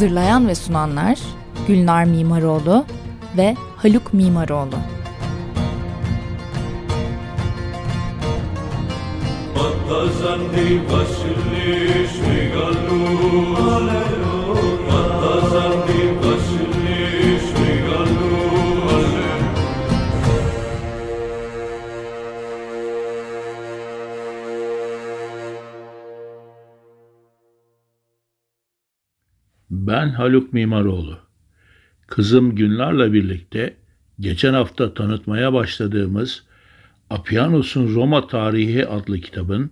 Hazırlayan ve sunanlar Gülnar Mimaroğlu ve Haluk Mimaroğlu. Shrigalu Mattazandi Ben Haluk Mimaroğlu. Kızım Günlar'la birlikte geçen hafta tanıtmaya başladığımız Apianos'un Roma Tarihi adlı kitabın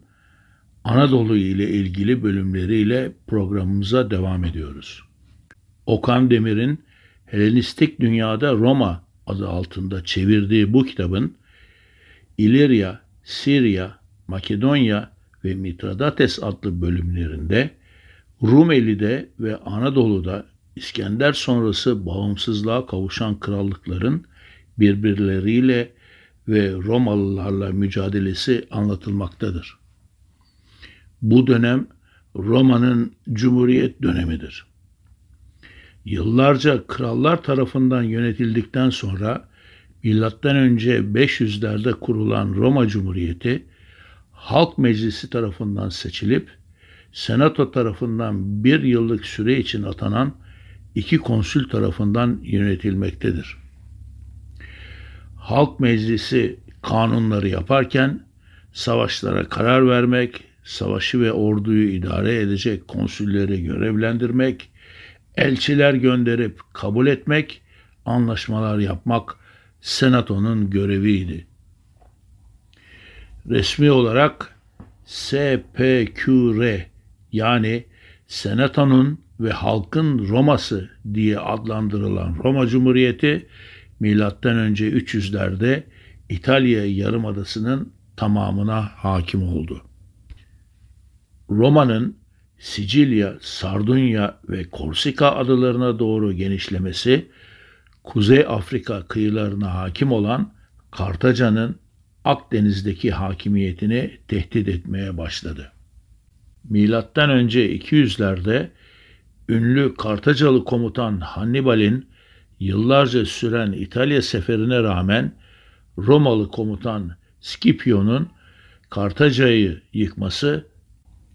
Anadolu ile ilgili bölümleriyle programımıza devam ediyoruz. Okan Demir'in Helenistik Dünyada Roma adı altında çevirdiği bu kitabın İlirya, Sirya, Makedonya ve Mitradates adlı bölümlerinde Rumeli'de ve Anadolu'da İskender sonrası bağımsızlığa kavuşan krallıkların birbirleriyle ve Romalılarla mücadelesi anlatılmaktadır. Bu dönem Roma'nın Cumhuriyet dönemidir. Yıllarca krallar tarafından yönetildikten sonra milattan önce 500'lerde kurulan Roma Cumhuriyeti Halk Meclisi tarafından seçilip Senato tarafından bir yıllık süre için atanan iki konsül tarafından yönetilmektedir. Halk Meclisi kanunları yaparken savaşlara karar vermek, savaşı ve orduyu idare edecek konsülleri görevlendirmek, elçiler gönderip kabul etmek, anlaşmalar yapmak senatonun göreviydi. Resmi olarak SPQR yani Senatonun ve halkın Roma'sı diye adlandırılan Roma Cumhuriyeti milattan önce 300'lerde İtalya yarımadasının tamamına hakim oldu. Roma'nın Sicilya, Sardunya ve Korsika adalarına doğru genişlemesi, Kuzey Afrika kıyılarına hakim olan Kartaca'nın Akdeniz'deki hakimiyetini tehdit etmeye başladı. Milattan önce 200'lerde ünlü Kartacalı komutan Hannibal'in yıllarca süren İtalya seferine rağmen Romalı komutan Scipio'nun Kartaca'yı yıkması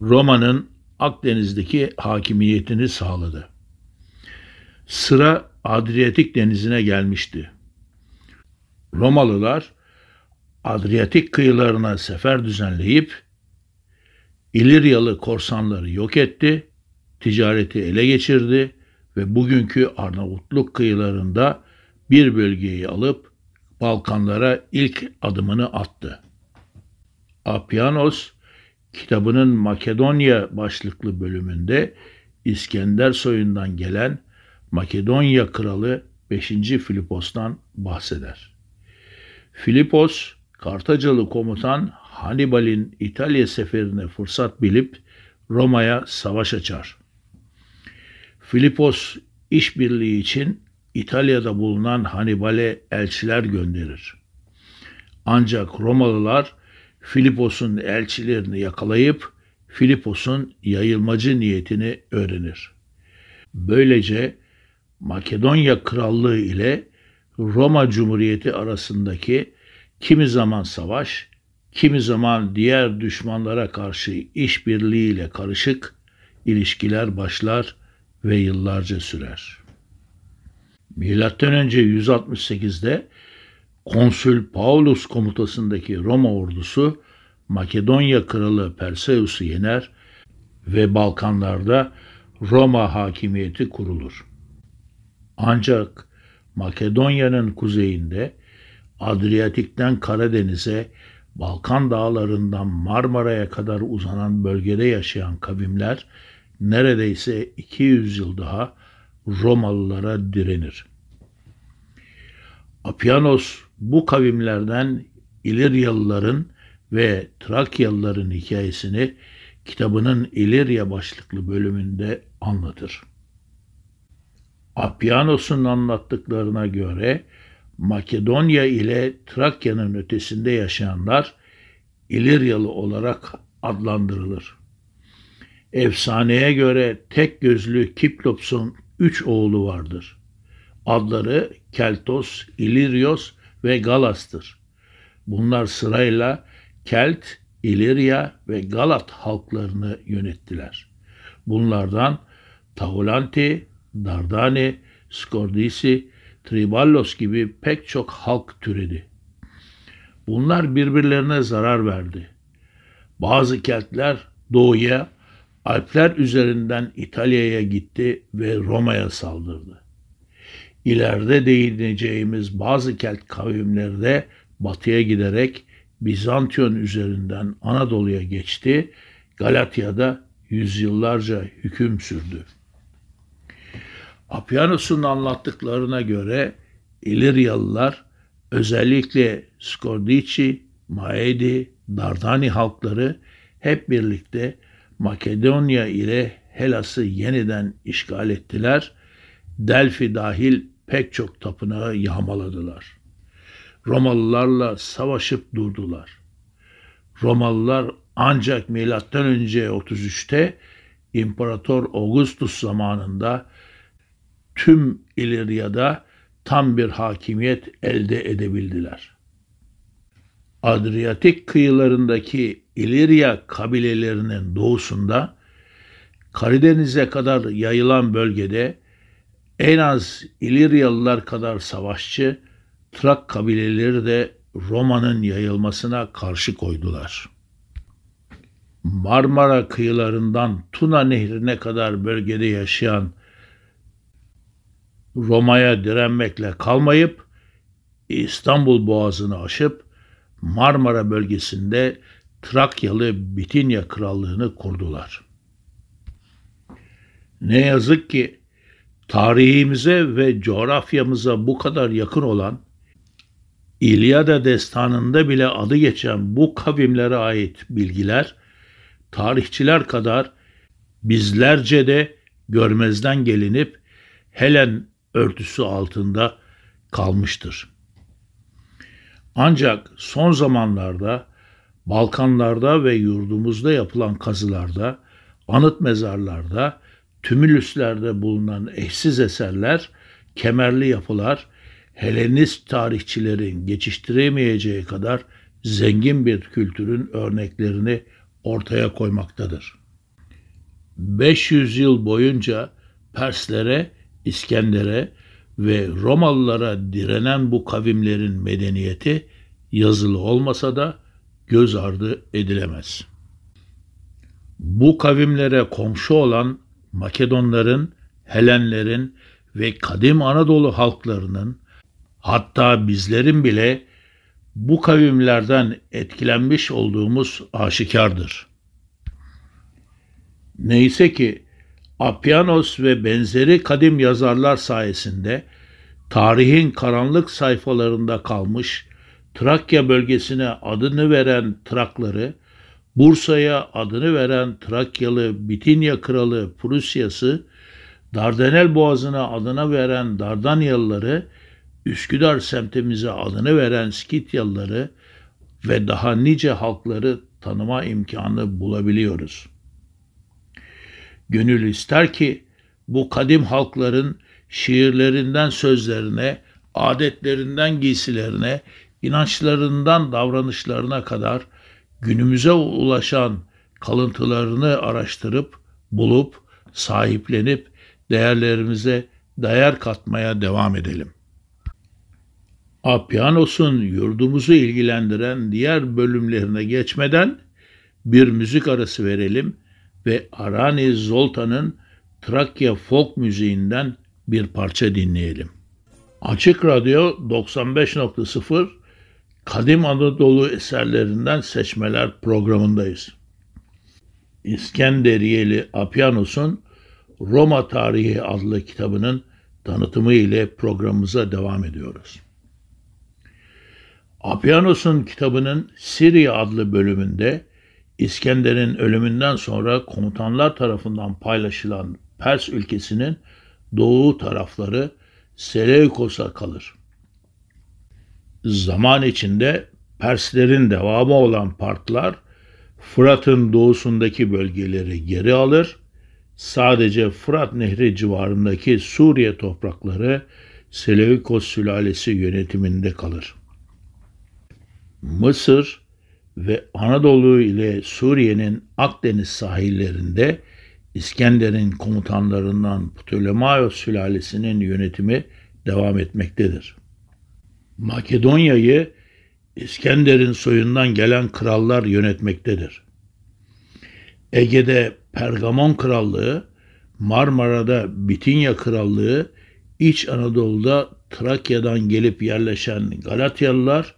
Roma'nın Akdeniz'deki hakimiyetini sağladı. Sıra Adriyatik denizine gelmişti. Romalılar Adriyatik kıyılarına sefer düzenleyip İliryalı korsanları yok etti, ticareti ele geçirdi ve bugünkü Arnavutluk kıyılarında bir bölgeyi alıp Balkanlara ilk adımını attı. Apianos kitabının Makedonya başlıklı bölümünde İskender soyundan gelen Makedonya kralı 5. Filipos'tan bahseder. Filipos, Kartacalı komutan Hannibal'in İtalya seferine fırsat bilip Roma'ya savaş açar. Filipos işbirliği için İtalya'da bulunan Hannibal'e elçiler gönderir. Ancak Romalılar Filipos'un elçilerini yakalayıp Filipos'un yayılmacı niyetini öğrenir. Böylece Makedonya Krallığı ile Roma Cumhuriyeti arasındaki kimi zaman savaş, kimi zaman diğer düşmanlara karşı işbirliğiyle karışık ilişkiler başlar ve yıllarca sürer. Milattan önce 168'de Konsül Paulus komutasındaki Roma ordusu Makedonya kralı Perseus'u yener ve Balkanlarda Roma hakimiyeti kurulur. Ancak Makedonya'nın kuzeyinde Adriyatik'ten Karadeniz'e Balkan dağlarından Marmara'ya kadar uzanan bölgede yaşayan kavimler neredeyse 200 yıl daha Romalılara direnir. Apianos bu kavimlerden İliryalıların ve Trakyalıların hikayesini kitabının İlirya başlıklı bölümünde anlatır. Apianos'un anlattıklarına göre Makedonya ile Trakya'nın ötesinde yaşayanlar İliryalı olarak adlandırılır. Efsaneye göre tek gözlü Kiplops'un üç oğlu vardır. Adları Keltos, İliryos ve Galas'tır. Bunlar sırayla Kelt, İlirya ve Galat halklarını yönettiler. Bunlardan Tahulanti, Dardani, Skordisi, Triballos gibi pek çok halk türedi. Bunlar birbirlerine zarar verdi. Bazı Keltler doğuya, Alpler üzerinden İtalya'ya gitti ve Roma'ya saldırdı. İleride değineceğimiz bazı Kelt kavimleri de batıya giderek Bizantiyon üzerinden Anadolu'ya geçti, Galatya'da yüzyıllarca hüküm sürdü. Apianos'un anlattıklarına göre İliryalılar özellikle Skordici, Maedi, Dardani halkları hep birlikte Makedonya ile Helas'ı yeniden işgal ettiler. Delphi dahil pek çok tapınağı yağmaladılar. Romalılarla savaşıp durdular. Romalılar ancak önce 33'te İmparator Augustus zamanında tüm İlirya'da tam bir hakimiyet elde edebildiler. Adriyatik kıyılarındaki İlirya kabilelerinin doğusunda Karadeniz'e kadar yayılan bölgede en az İliryalılar kadar savaşçı Trak kabileleri de Roma'nın yayılmasına karşı koydular. Marmara kıyılarından Tuna nehrine kadar bölgede yaşayan Roma'ya direnmekle kalmayıp İstanbul Boğazı'nı aşıp Marmara bölgesinde Trakyalı Bitinya Krallığını kurdular. Ne yazık ki tarihimize ve coğrafyamıza bu kadar yakın olan İlyada destanında bile adı geçen bu kavimlere ait bilgiler tarihçiler kadar bizlerce de görmezden gelinip Helen örtüsü altında kalmıştır. Ancak son zamanlarda Balkanlarda ve yurdumuzda yapılan kazılarda, anıt mezarlarda, tümülüslerde bulunan eşsiz eserler, kemerli yapılar, Helenist tarihçilerin geçiştiremeyeceği kadar zengin bir kültürün örneklerini ortaya koymaktadır. 500 yıl boyunca Perslere, İskender'e ve Romalılara direnen bu kavimlerin medeniyeti yazılı olmasa da göz ardı edilemez. Bu kavimlere komşu olan Makedonların, Helenlerin ve kadim Anadolu halklarının hatta bizlerin bile bu kavimlerden etkilenmiş olduğumuz aşikardır. Neyse ki Apianos ve benzeri kadim yazarlar sayesinde tarihin karanlık sayfalarında kalmış Trakya bölgesine adını veren Trakları, Bursa'ya adını veren Trakyalı Bitinya Kralı Prusyası, Dardanel Boğazı'na adını veren Dardanyalıları, Üsküdar semtimize adını veren Skityalıları ve daha nice halkları tanıma imkanı bulabiliyoruz. Gönül ister ki bu kadim halkların şiirlerinden sözlerine, adetlerinden giysilerine, inançlarından davranışlarına kadar günümüze ulaşan kalıntılarını araştırıp, bulup, sahiplenip değerlerimize değer katmaya devam edelim. Apianos'un yurdumuzu ilgilendiren diğer bölümlerine geçmeden bir müzik arası verelim ve Arani Zoltan'ın Trakya folk müziğinden bir parça dinleyelim. Açık Radyo 95.0 Kadim Anadolu eserlerinden seçmeler programındayız. İskenderiyeli Apianos'un Roma Tarihi adlı kitabının tanıtımı ile programımıza devam ediyoruz. Apianos'un kitabının Siriya adlı bölümünde İskender'in ölümünden sonra komutanlar tarafından paylaşılan Pers ülkesinin doğu tarafları Seleukos'a kalır. Zaman içinde Perslerin devamı olan Partlar Fırat'ın doğusundaki bölgeleri geri alır, sadece Fırat Nehri civarındaki Suriye toprakları Seleukos sülalesi yönetiminde kalır. Mısır ve Anadolu ile Suriye'nin Akdeniz sahillerinde İskender'in komutanlarından Ptolemaios sülalesinin yönetimi devam etmektedir. Makedonya'yı İskender'in soyundan gelen krallar yönetmektedir. Ege'de Pergamon Krallığı, Marmara'da Bitinya Krallığı, İç Anadolu'da Trakya'dan gelip yerleşen Galatyalılar,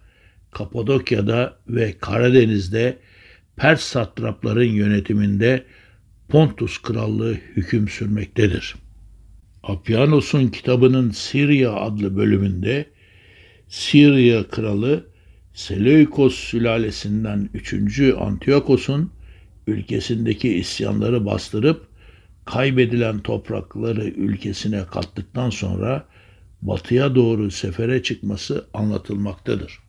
Kapadokya'da ve Karadeniz'de Pers satrapların yönetiminde Pontus Krallığı hüküm sürmektedir. Apianos'un kitabının Siriya adlı bölümünde Siriya kralı Seleukos sülalesinden 3. Antiyokos'un ülkesindeki isyanları bastırıp kaybedilen toprakları ülkesine kattıktan sonra batıya doğru sefere çıkması anlatılmaktadır.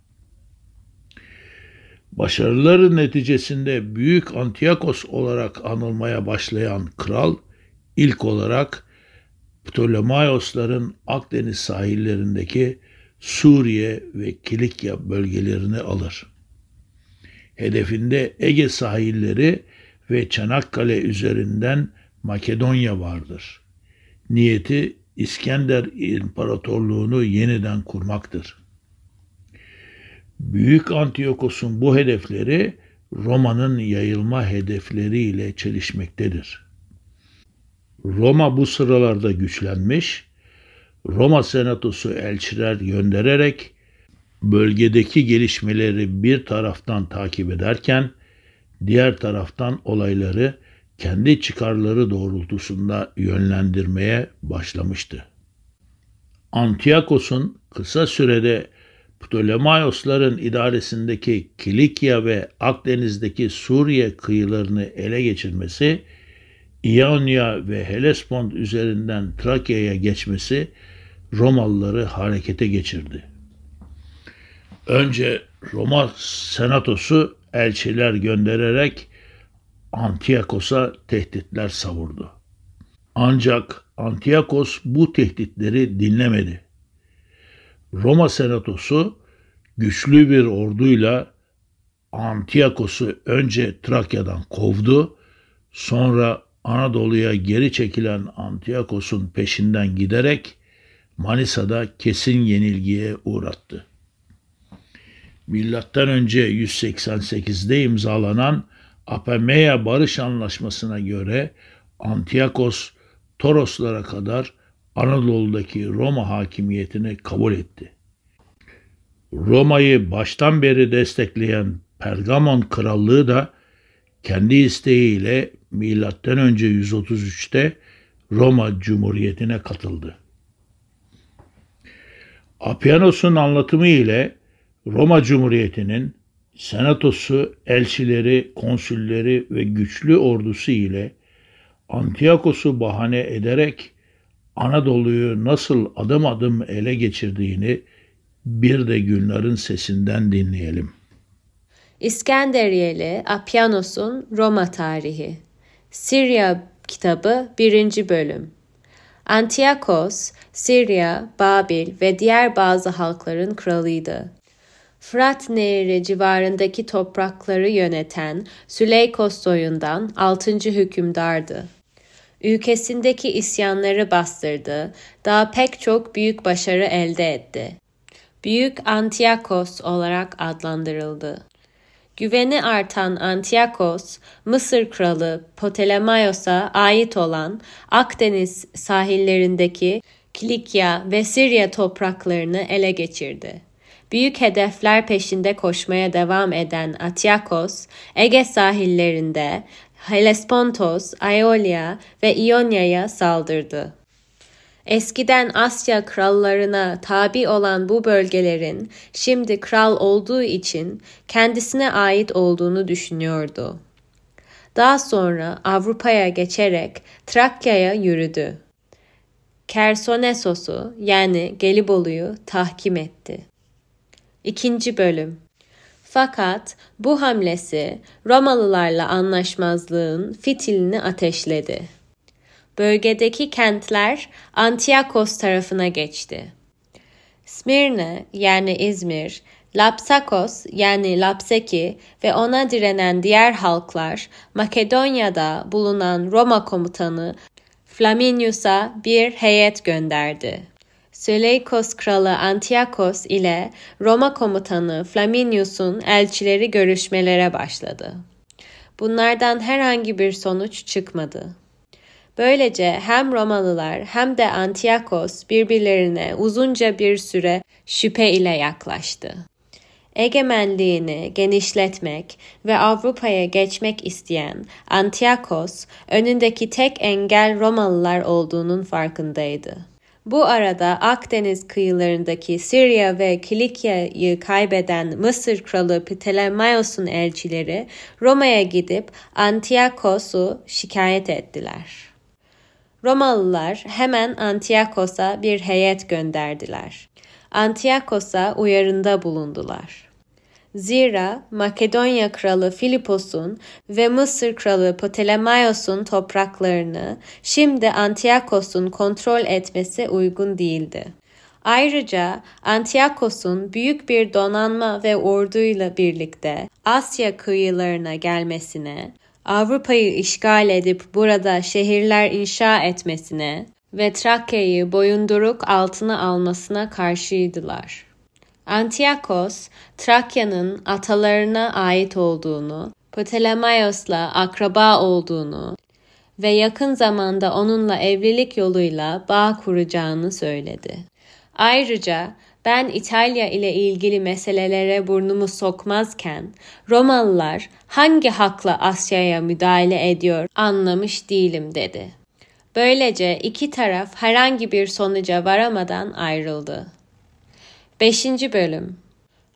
Başarıları neticesinde Büyük Antiyakos olarak anılmaya başlayan kral ilk olarak Ptolemaiosların Akdeniz sahillerindeki Suriye ve Kilikya bölgelerini alır. Hedefinde Ege sahilleri ve Çanakkale üzerinden Makedonya vardır. Niyeti İskender İmparatorluğunu yeniden kurmaktır. Büyük Antiyokos'un bu hedefleri Roma'nın yayılma hedefleriyle çelişmektedir. Roma bu sıralarda güçlenmiş, Roma Senatosu elçiler göndererek bölgedeki gelişmeleri bir taraftan takip ederken diğer taraftan olayları kendi çıkarları doğrultusunda yönlendirmeye başlamıştı. Antiyakos'un kısa sürede Ptolemaiosların idaresindeki Kilikya ve Akdeniz'deki Suriye kıyılarını ele geçirmesi, İonya ve Hellespont üzerinden Trakya'ya geçmesi Romalıları harekete geçirdi. Önce Roma senatosu elçiler göndererek Antiyakos'a tehditler savurdu. Ancak Antiyakos bu tehditleri dinlemedi. Roma senatosu güçlü bir orduyla Antiyakos'u önce Trakya'dan kovdu, sonra Anadolu'ya geri çekilen Antiyakos'un peşinden giderek Manisa'da kesin yenilgiye uğrattı. Milattan önce 188'de imzalanan Apameya Barış Anlaşması'na göre Antiyakos Toroslara kadar Anadolu'daki Roma hakimiyetini kabul etti. Roma'yı baştan beri destekleyen Pergamon Krallığı da kendi isteğiyle önce 133'te Roma Cumhuriyeti'ne katıldı. Apianos'un anlatımı ile Roma Cumhuriyeti'nin senatosu, elçileri, konsülleri ve güçlü ordusu ile Antiyakos'u bahane ederek Anadolu'yu nasıl adım adım ele geçirdiğini bir de Gülnar'ın sesinden dinleyelim. İskenderiyeli Apianos'un Roma Tarihi Sirya kitabı 1. bölüm Antiyakos, Sirya, Babil ve diğer bazı halkların kralıydı. Fırat Nehri civarındaki toprakları yöneten Süleykos soyundan 6. hükümdardı. Ülkesindeki isyanları bastırdı, daha pek çok büyük başarı elde etti. Büyük Antiyakos olarak adlandırıldı. Güveni artan Antiyakos, Mısır kralı Ptolemaios'a ait olan Akdeniz sahillerindeki Kilikya ve Sirya topraklarını ele geçirdi. Büyük hedefler peşinde koşmaya devam eden Antiyakos, Ege sahillerinde Hellespontos, Aeolia ve İonya'ya saldırdı. Eskiden Asya krallarına tabi olan bu bölgelerin şimdi kral olduğu için kendisine ait olduğunu düşünüyordu. Daha sonra Avrupa'ya geçerek Trakya'ya yürüdü. Kersonesos'u yani Gelibolu'yu tahkim etti. İkinci bölüm fakat bu hamlesi Romalılarla anlaşmazlığın fitilini ateşledi. Bölgedeki kentler Antiyakos tarafına geçti. Smirne yani İzmir, Lapsakos yani Lapseki ve ona direnen diğer halklar Makedonya'da bulunan Roma komutanı Flaminius'a bir heyet gönderdi. Seleukos kralı Antiyakos ile Roma komutanı Flaminius'un elçileri görüşmelere başladı. Bunlardan herhangi bir sonuç çıkmadı. Böylece hem Romalılar hem de Antiyakos birbirlerine uzunca bir süre şüphe ile yaklaştı. Egemenliğini genişletmek ve Avrupa'ya geçmek isteyen Antiyakos, önündeki tek engel Romalılar olduğunun farkındaydı. Bu arada Akdeniz kıyılarındaki Sirya ve Kilikya'yı kaybeden Mısır kralı Ptolemaios'un elçileri Roma'ya gidip Antiyakos'u şikayet ettiler. Romalılar hemen Antiyakos'a bir heyet gönderdiler. Antiyakos'a uyarında bulundular. Zira Makedonya kralı Filipos'un ve Mısır kralı Ptolemaios'un topraklarını şimdi Antiyakos'un kontrol etmesi uygun değildi. Ayrıca Antiyakos'un büyük bir donanma ve orduyla birlikte Asya kıyılarına gelmesine, Avrupa'yı işgal edip burada şehirler inşa etmesine ve Trakya'yı boyunduruk altına almasına karşıydılar. Antiyakos, Trakya'nın atalarına ait olduğunu, Ptolemaios'la akraba olduğunu ve yakın zamanda onunla evlilik yoluyla bağ kuracağını söyledi. Ayrıca ben İtalya ile ilgili meselelere burnumu sokmazken Romalılar hangi hakla Asya'ya müdahale ediyor anlamış değilim dedi. Böylece iki taraf herhangi bir sonuca varamadan ayrıldı. 5. Bölüm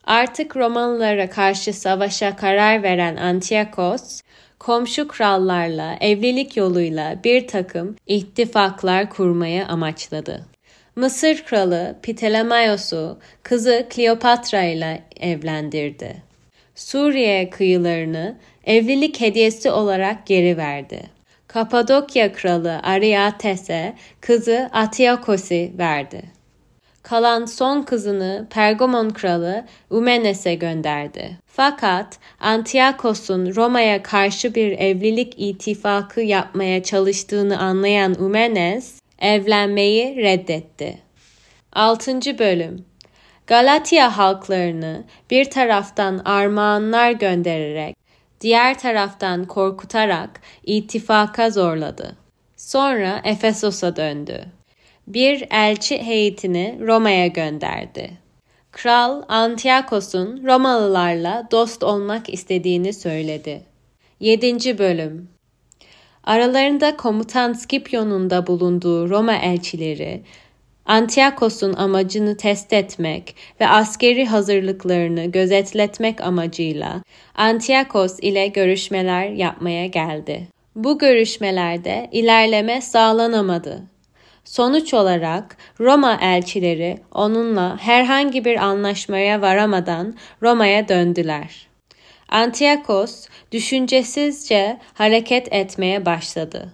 Artık Romalılara karşı savaşa karar veren Antiyakos, komşu krallarla evlilik yoluyla bir takım ittifaklar kurmaya amaçladı. Mısır kralı Ptolemaios'u kızı Kleopatra ile evlendirdi. Suriye kıyılarını evlilik hediyesi olarak geri verdi. Kapadokya kralı Ariates'e kızı Atiakos'i verdi kalan son kızını Pergamon kralı Umenes'e gönderdi. Fakat Antiyakos'un Roma'ya karşı bir evlilik ittifakı yapmaya çalıştığını anlayan Umenes evlenmeyi reddetti. 6. bölüm Galatya halklarını bir taraftan armağanlar göndererek, diğer taraftan korkutarak ittifaka zorladı. Sonra Efesos'a döndü bir elçi heyetini Roma'ya gönderdi. Kral Antiyakos'un Romalılarla dost olmak istediğini söyledi. 7. Bölüm Aralarında komutan Scipio'nun da bulunduğu Roma elçileri, Antiyakos'un amacını test etmek ve askeri hazırlıklarını gözetletmek amacıyla Antiyakos ile görüşmeler yapmaya geldi. Bu görüşmelerde ilerleme sağlanamadı. Sonuç olarak Roma elçileri onunla herhangi bir anlaşmaya varamadan Roma'ya döndüler. Antiyakos düşüncesizce hareket etmeye başladı.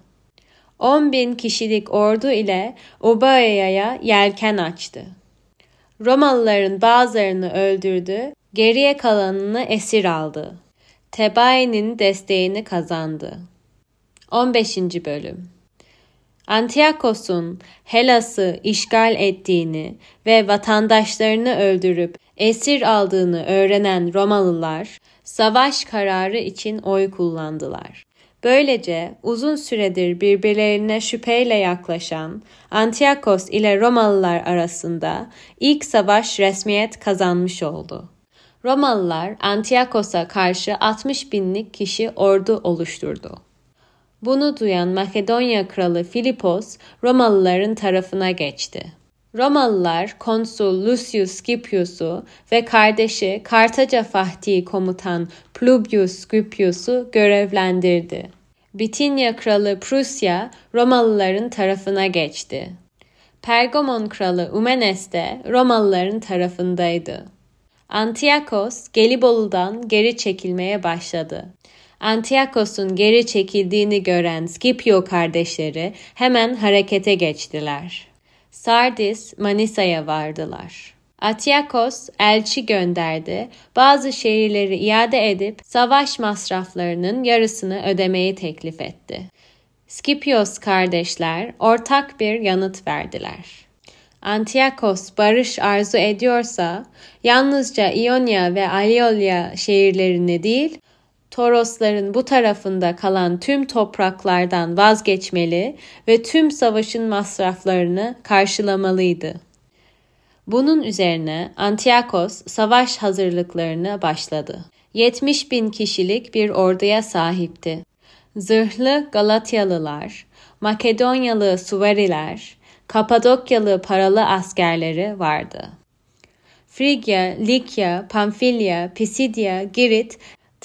10 bin kişilik ordu ile Obaeya'ya yelken açtı. Romalıların bazılarını öldürdü, geriye kalanını esir aldı. Tebai'nin desteğini kazandı. 15. Bölüm Antiyakos'un Helas'ı işgal ettiğini ve vatandaşlarını öldürüp esir aldığını öğrenen Romalılar savaş kararı için oy kullandılar. Böylece uzun süredir birbirlerine şüpheyle yaklaşan Antiyakos ile Romalılar arasında ilk savaş resmiyet kazanmış oldu. Romalılar Antiyakos'a karşı 60 binlik kişi ordu oluşturdu. Bunu duyan Makedonya kralı Filipos Romalıların tarafına geçti. Romalılar konsul Lucius Scipius'u ve kardeşi Kartaca Fatih komutan Publius Scipius'u görevlendirdi. Bitinya kralı Prusya Romalıların tarafına geçti. Pergamon kralı Umenes de Romalıların tarafındaydı. Antiyakos Gelibolu'dan geri çekilmeye başladı. Antiyakos'un geri çekildiğini gören Scipio kardeşleri hemen harekete geçtiler. Sardis, Manisa'ya vardılar. Atiakos elçi gönderdi, bazı şehirleri iade edip savaş masraflarının yarısını ödemeyi teklif etti. Skipios kardeşler ortak bir yanıt verdiler. Antiyakos barış arzu ediyorsa yalnızca İonya ve Aiolia şehirlerini değil, Torosların bu tarafında kalan tüm topraklardan vazgeçmeli ve tüm savaşın masraflarını karşılamalıydı. Bunun üzerine Antiyakos savaş hazırlıklarına başladı. 70 bin kişilik bir orduya sahipti. Zırhlı Galatyalılar, Makedonyalı Suvariler, Kapadokyalı paralı askerleri vardı. Frigya, Likya, Pamfilya, Pisidya, Girit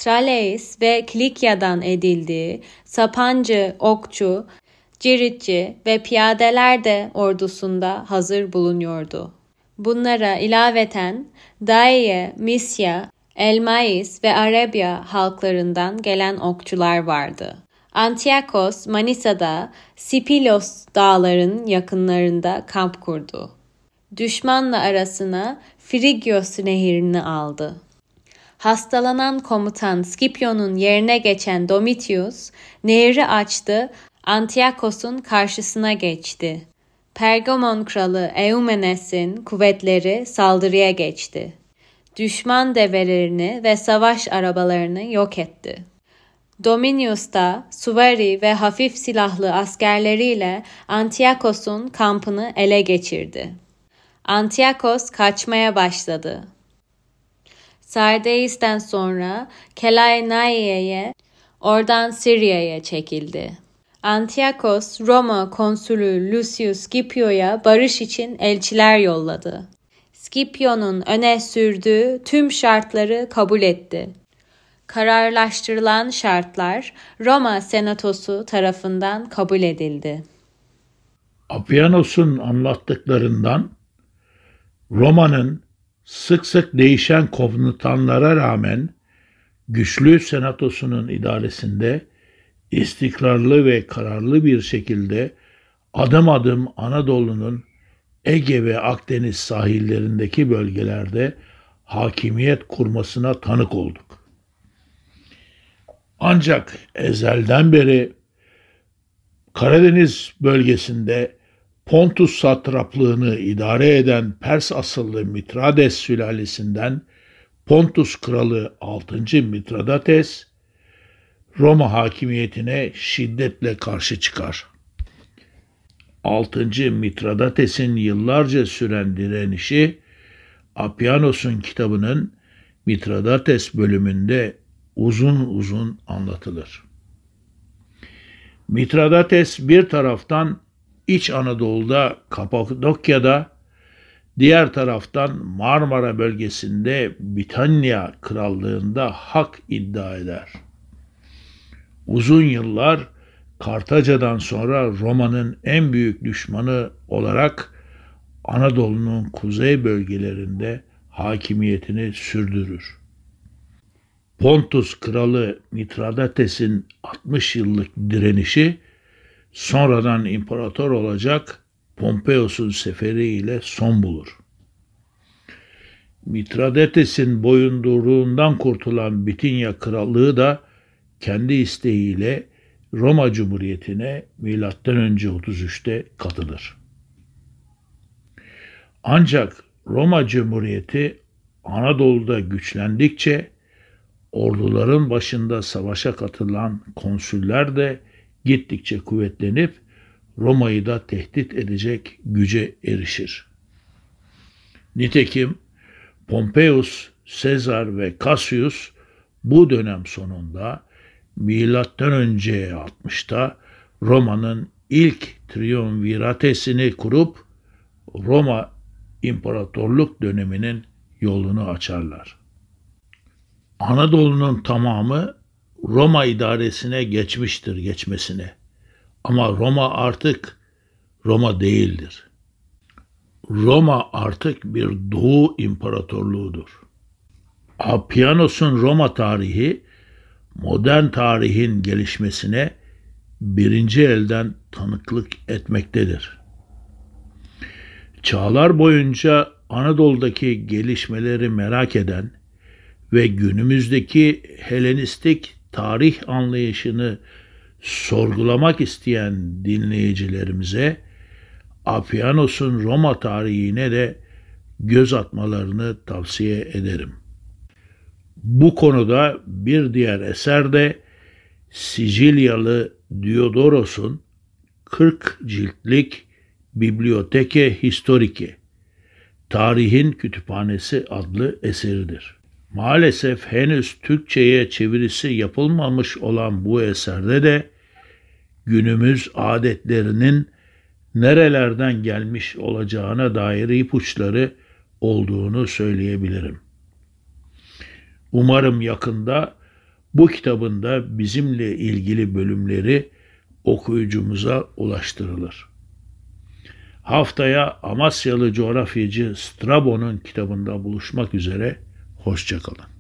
Tralles ve Kilikya'dan edildiği Sapancı, Okçu, Ciritçi ve piyadeler de ordusunda hazır bulunuyordu. Bunlara ilaveten Daye, Misya, Elmais ve Arabya halklarından gelen okçular vardı. Antiyakos, Manisa'da Sipilos dağların yakınlarında kamp kurdu. Düşmanla arasına Frigyos nehirini aldı. Hastalanan komutan Scipio'nun yerine geçen Domitius, nehri açtı, Antiyakos'un karşısına geçti. Pergamon kralı Eumenes'in kuvvetleri saldırıya geçti. Düşman develerini ve savaş arabalarını yok etti. Dominius da suvari ve hafif silahlı askerleriyle Antiyakos'un kampını ele geçirdi. Antiyakos kaçmaya başladı. Sardeis'ten sonra Kelaenaiye'ye, oradan Sirya'ya çekildi. Antiyakos, Roma konsülü Lucius Scipio'ya barış için elçiler yolladı. Scipio'nun öne sürdüğü tüm şartları kabul etti. Kararlaştırılan şartlar Roma Senatosu tarafından kabul edildi. Apianos'un anlattıklarından Roma'nın sık sık değişen komutanlara rağmen güçlü senatosunun idaresinde istikrarlı ve kararlı bir şekilde adım adım Anadolu'nun Ege ve Akdeniz sahillerindeki bölgelerde hakimiyet kurmasına tanık olduk. Ancak ezelden beri Karadeniz bölgesinde Pontus satraplığını idare eden Pers asıllı Mitrades sülalesinden Pontus kralı 6. Mitradates Roma hakimiyetine şiddetle karşı çıkar. 6. Mitradates'in yıllarca süren direnişi Apianos'un kitabının Mitradates bölümünde uzun uzun anlatılır. Mitradates bir taraftan İç Anadolu'da, Kapadokya'da, diğer taraftan Marmara bölgesinde Bitanya Krallığında hak iddia eder. Uzun yıllar Kartaca'dan sonra Roma'nın en büyük düşmanı olarak Anadolu'nun kuzey bölgelerinde hakimiyetini sürdürür. Pontus kralı Mitradates'in 60 yıllık direnişi sonradan imparator olacak Pompeius'un seferi ile son bulur. Mitradetes'in boyunduruğundan kurtulan Bitinya Krallığı da kendi isteğiyle Roma Cumhuriyeti'ne M.Ö. 33'te katılır. Ancak Roma Cumhuriyeti Anadolu'da güçlendikçe orduların başında savaşa katılan konsüller de gittikçe kuvvetlenip Roma'yı da tehdit edecek güce erişir. Nitekim Pompeius, Sezar ve Cassius bu dönem sonunda milattan önce 60'ta Roma'nın ilk triumviratesini kurup Roma İmparatorluk döneminin yolunu açarlar. Anadolu'nun tamamı Roma idaresine geçmiştir geçmesine. Ama Roma artık Roma değildir. Roma artık bir Doğu İmparatorluğudur. Apianos'un Roma tarihi modern tarihin gelişmesine birinci elden tanıklık etmektedir. Çağlar boyunca Anadolu'daki gelişmeleri merak eden ve günümüzdeki Helenistik tarih anlayışını sorgulamak isteyen dinleyicilerimize Apianos'un Roma tarihine de göz atmalarını tavsiye ederim. Bu konuda bir diğer eser de Sicilyalı Diodoros'un 40 ciltlik Biblioteke Historike, Tarihin Kütüphanesi adlı eseridir. Maalesef henüz Türkçe'ye çevirisi yapılmamış olan bu eserde de günümüz adetlerinin nerelerden gelmiş olacağına dair ipuçları olduğunu söyleyebilirim. Umarım yakında bu kitabında bizimle ilgili bölümleri okuyucumuza ulaştırılır. Haftaya Amasyalı coğrafyacı Strabo'nun kitabında buluşmak üzere, hoşçakalın.